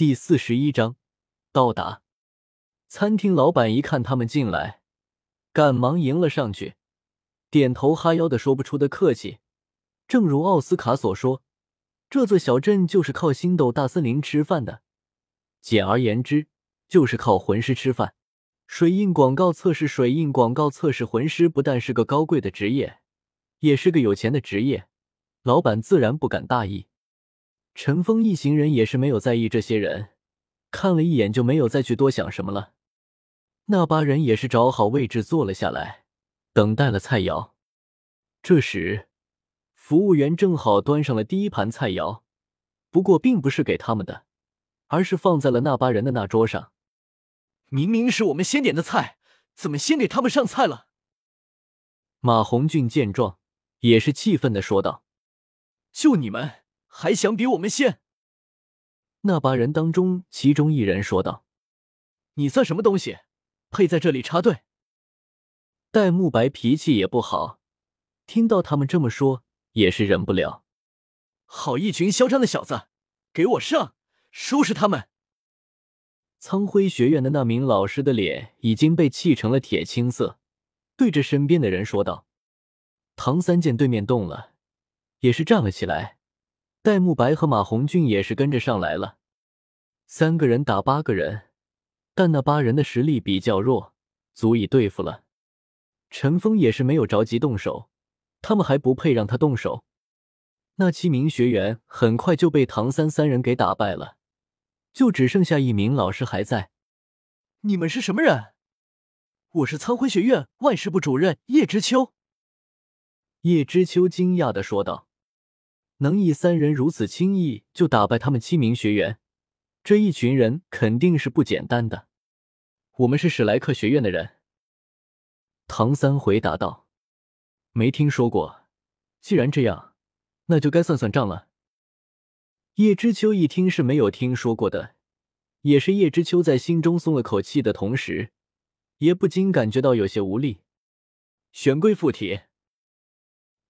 第四十一章到达。餐厅老板一看他们进来，赶忙迎了上去，点头哈腰的说不出的客气。正如奥斯卡所说，这座小镇就是靠星斗大森林吃饭的，简而言之，就是靠魂师吃饭。水印广告测试，水印广告测试魂师不但是个高贵的职业，也是个有钱的职业。老板自然不敢大意。陈峰一行人也是没有在意这些人，看了一眼就没有再去多想什么了。那八人也是找好位置坐了下来，等待了菜肴。这时，服务员正好端上了第一盘菜肴，不过并不是给他们的，而是放在了那八人的那桌上。明明是我们先点的菜，怎么先给他们上菜了？马红俊见状，也是气愤的说道：“就你们！”还想比我们先？那八人当中，其中一人说道：“你算什么东西，配在这里插队？”戴沐白脾气也不好，听到他们这么说，也是忍不了。好一群嚣张的小子，给我上，收拾他们！苍辉学院的那名老师的脸已经被气成了铁青色，对着身边的人说道：“唐三见对面动了，也是站了起来。”戴沐白和马红俊也是跟着上来了，三个人打八个人，但那八人的实力比较弱，足以对付了。陈峰也是没有着急动手，他们还不配让他动手。那七名学员很快就被唐三三人给打败了，就只剩下一名老师还在。你们是什么人？我是苍辉学院万事部主任叶知秋。叶知秋惊讶的说道。能以三人如此轻易就打败他们七名学员，这一群人肯定是不简单的。我们是史莱克学院的人。唐三回答道：“没听说过。既然这样，那就该算算账了。”叶知秋一听是没有听说过的，也是叶知秋在心中松了口气的同时，也不禁感觉到有些无力。玄龟附体。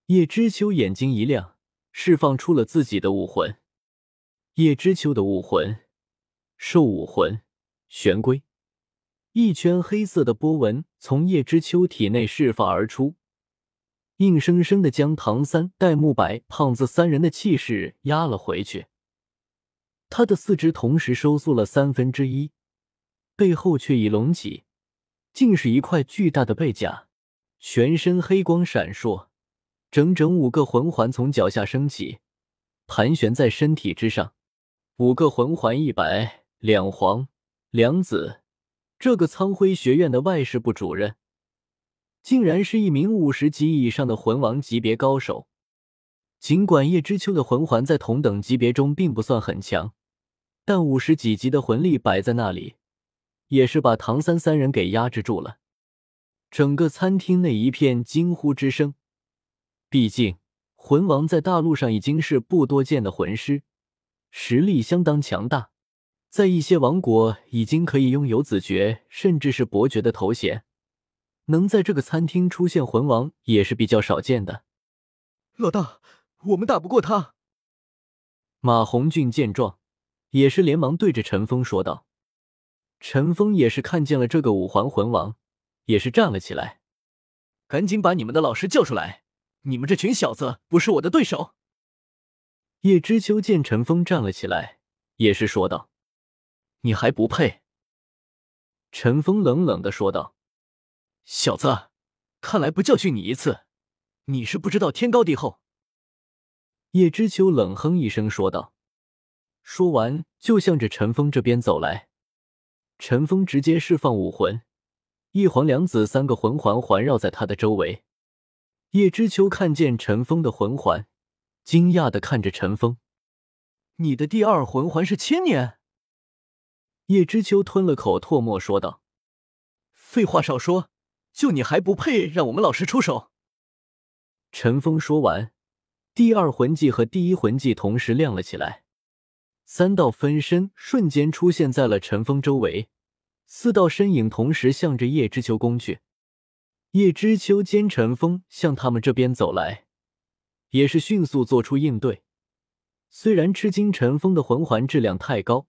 叶知秋眼睛一亮。释放出了自己的武魂，叶知秋的武魂，兽武魂，玄龟。一圈黑色的波纹从叶知秋体内释放而出，硬生生的将唐三、戴沐白、胖子三人的气势压了回去。他的四肢同时收缩了三分之一，背后却已隆起，竟是一块巨大的背甲，全身黑光闪烁。整整五个魂环从脚下升起，盘旋在身体之上。五个魂环，一白两黄两紫。这个苍辉学院的外事部主任，竟然是一名五十级以上的魂王级别高手。尽管叶知秋的魂环在同等级别中并不算很强，但五十几级的魂力摆在那里，也是把唐三三人给压制住了。整个餐厅内一片惊呼之声。毕竟，魂王在大陆上已经是不多见的魂师，实力相当强大，在一些王国已经可以拥有子爵甚至是伯爵的头衔。能在这个餐厅出现魂王也是比较少见的。老大，我们打不过他。马红俊见状，也是连忙对着陈峰说道。陈峰也是看见了这个五环魂王，也是站了起来，赶紧把你们的老师叫出来。你们这群小子不是我的对手。叶知秋见陈峰站了起来，也是说道：“你还不配。”陈峰冷冷的说道：“小子，看来不教训你一次，你是不知道天高地厚。”叶知秋冷哼一声说道，说完就向着陈峰这边走来。陈峰直接释放武魂，一黄两紫三个魂环环绕在他的周围。叶知秋看见陈峰的魂环，惊讶的看着陈峰：“你的第二魂环是千年？”叶知秋吞了口唾沫说道：“废话少说，就你还不配让我们老师出手。”陈峰说完，第二魂技和第一魂技同时亮了起来，三道分身瞬间出现在了陈峰周围，四道身影同时向着叶知秋攻去。叶知秋兼陈峰向他们这边走来，也是迅速做出应对。虽然吃惊陈峰的魂环质量太高，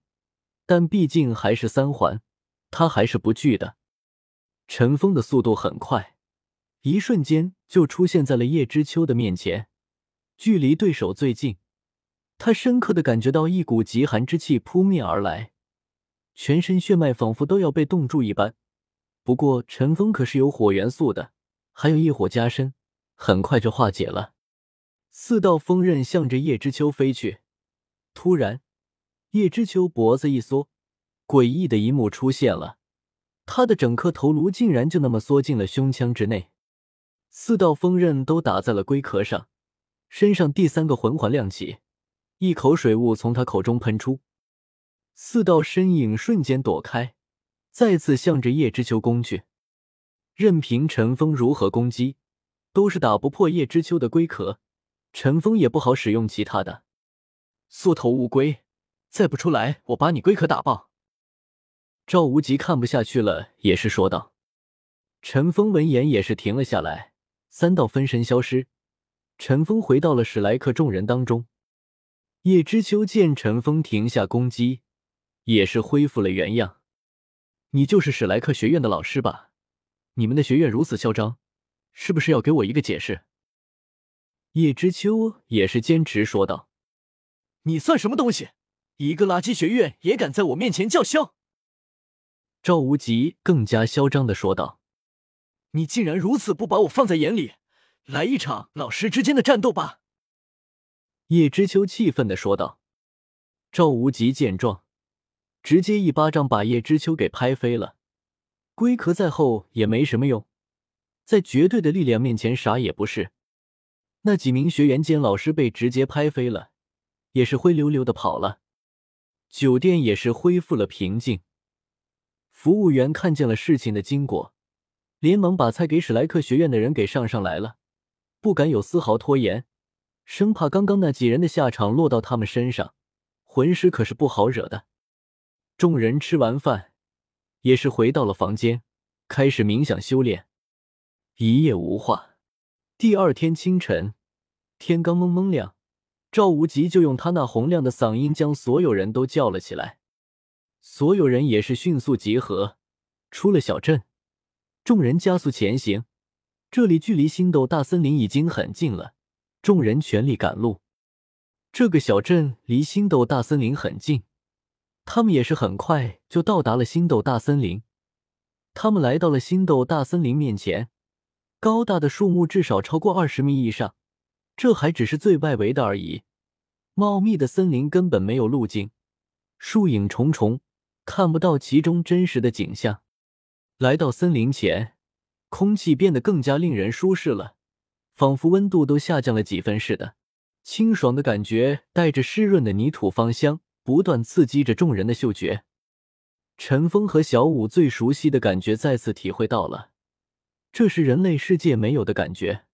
但毕竟还是三环，他还是不惧的。陈峰的速度很快，一瞬间就出现在了叶知秋的面前，距离对手最近。他深刻的感觉到一股极寒之气扑面而来，全身血脉仿佛都要被冻住一般。不过陈峰可是有火元素的，还有一火加身，很快就化解了。四道锋刃向着叶知秋飞去，突然，叶知秋脖子一缩，诡异的一幕出现了。他的整颗头颅竟然就那么缩进了胸腔之内，四道锋刃都打在了龟壳上，身上第三个魂环亮起，一口水雾从他口中喷出，四道身影瞬间躲开，再次向着叶知秋攻去。任凭陈峰如何攻击，都是打不破叶知秋的龟壳，陈峰也不好使用其他的。缩头乌龟，再不出来，我把你龟壳打爆！赵无极看不下去了，也是说道。陈峰闻言也是停了下来，三道分身消失，陈峰回到了史莱克众人当中。叶知秋见陈峰停下攻击，也是恢复了原样。你就是史莱克学院的老师吧？你们的学院如此嚣张，是不是要给我一个解释？叶知秋也是坚持说道：“你算什么东西？一个垃圾学院也敢在我面前叫嚣！”赵无极更加嚣张的说道：“你竟然如此不把我放在眼里，来一场老师之间的战斗吧！”叶知秋气愤的说道。赵无极见状，直接一巴掌把叶知秋给拍飞了。龟壳在后也没什么用，在绝对的力量面前啥也不是。那几名学员见老师被直接拍飞了，也是灰溜溜的跑了。酒店也是恢复了平静。服务员看见了事情的经过，连忙把菜给史莱克学院的人给上上来了，不敢有丝毫拖延，生怕刚刚那几人的下场落到他们身上，魂师可是不好惹的。众人吃完饭，也是回到了房间，开始冥想修炼。一夜无话。第二天清晨，天刚蒙蒙亮，赵无极就用他那洪亮的嗓音将所有人都叫了起来。所有人也是迅速集合，出了小镇，众人加速前行。这里距离星斗大森林已经很近了，众人全力赶路。这个小镇离星斗大森林很近，他们也是很快就到达了星斗大森林。他们来到了星斗大森林面前，高大的树木至少超过二十米以上，这还只是最外围的而已。茂密的森林根本没有路径，树影重重。看不到其中真实的景象。来到森林前，空气变得更加令人舒适了，仿佛温度都下降了几分似的。清爽的感觉带着湿润的泥土芳香，不断刺激着众人的嗅觉。陈峰和小五最熟悉的感觉再次体会到了，这是人类世界没有的感觉。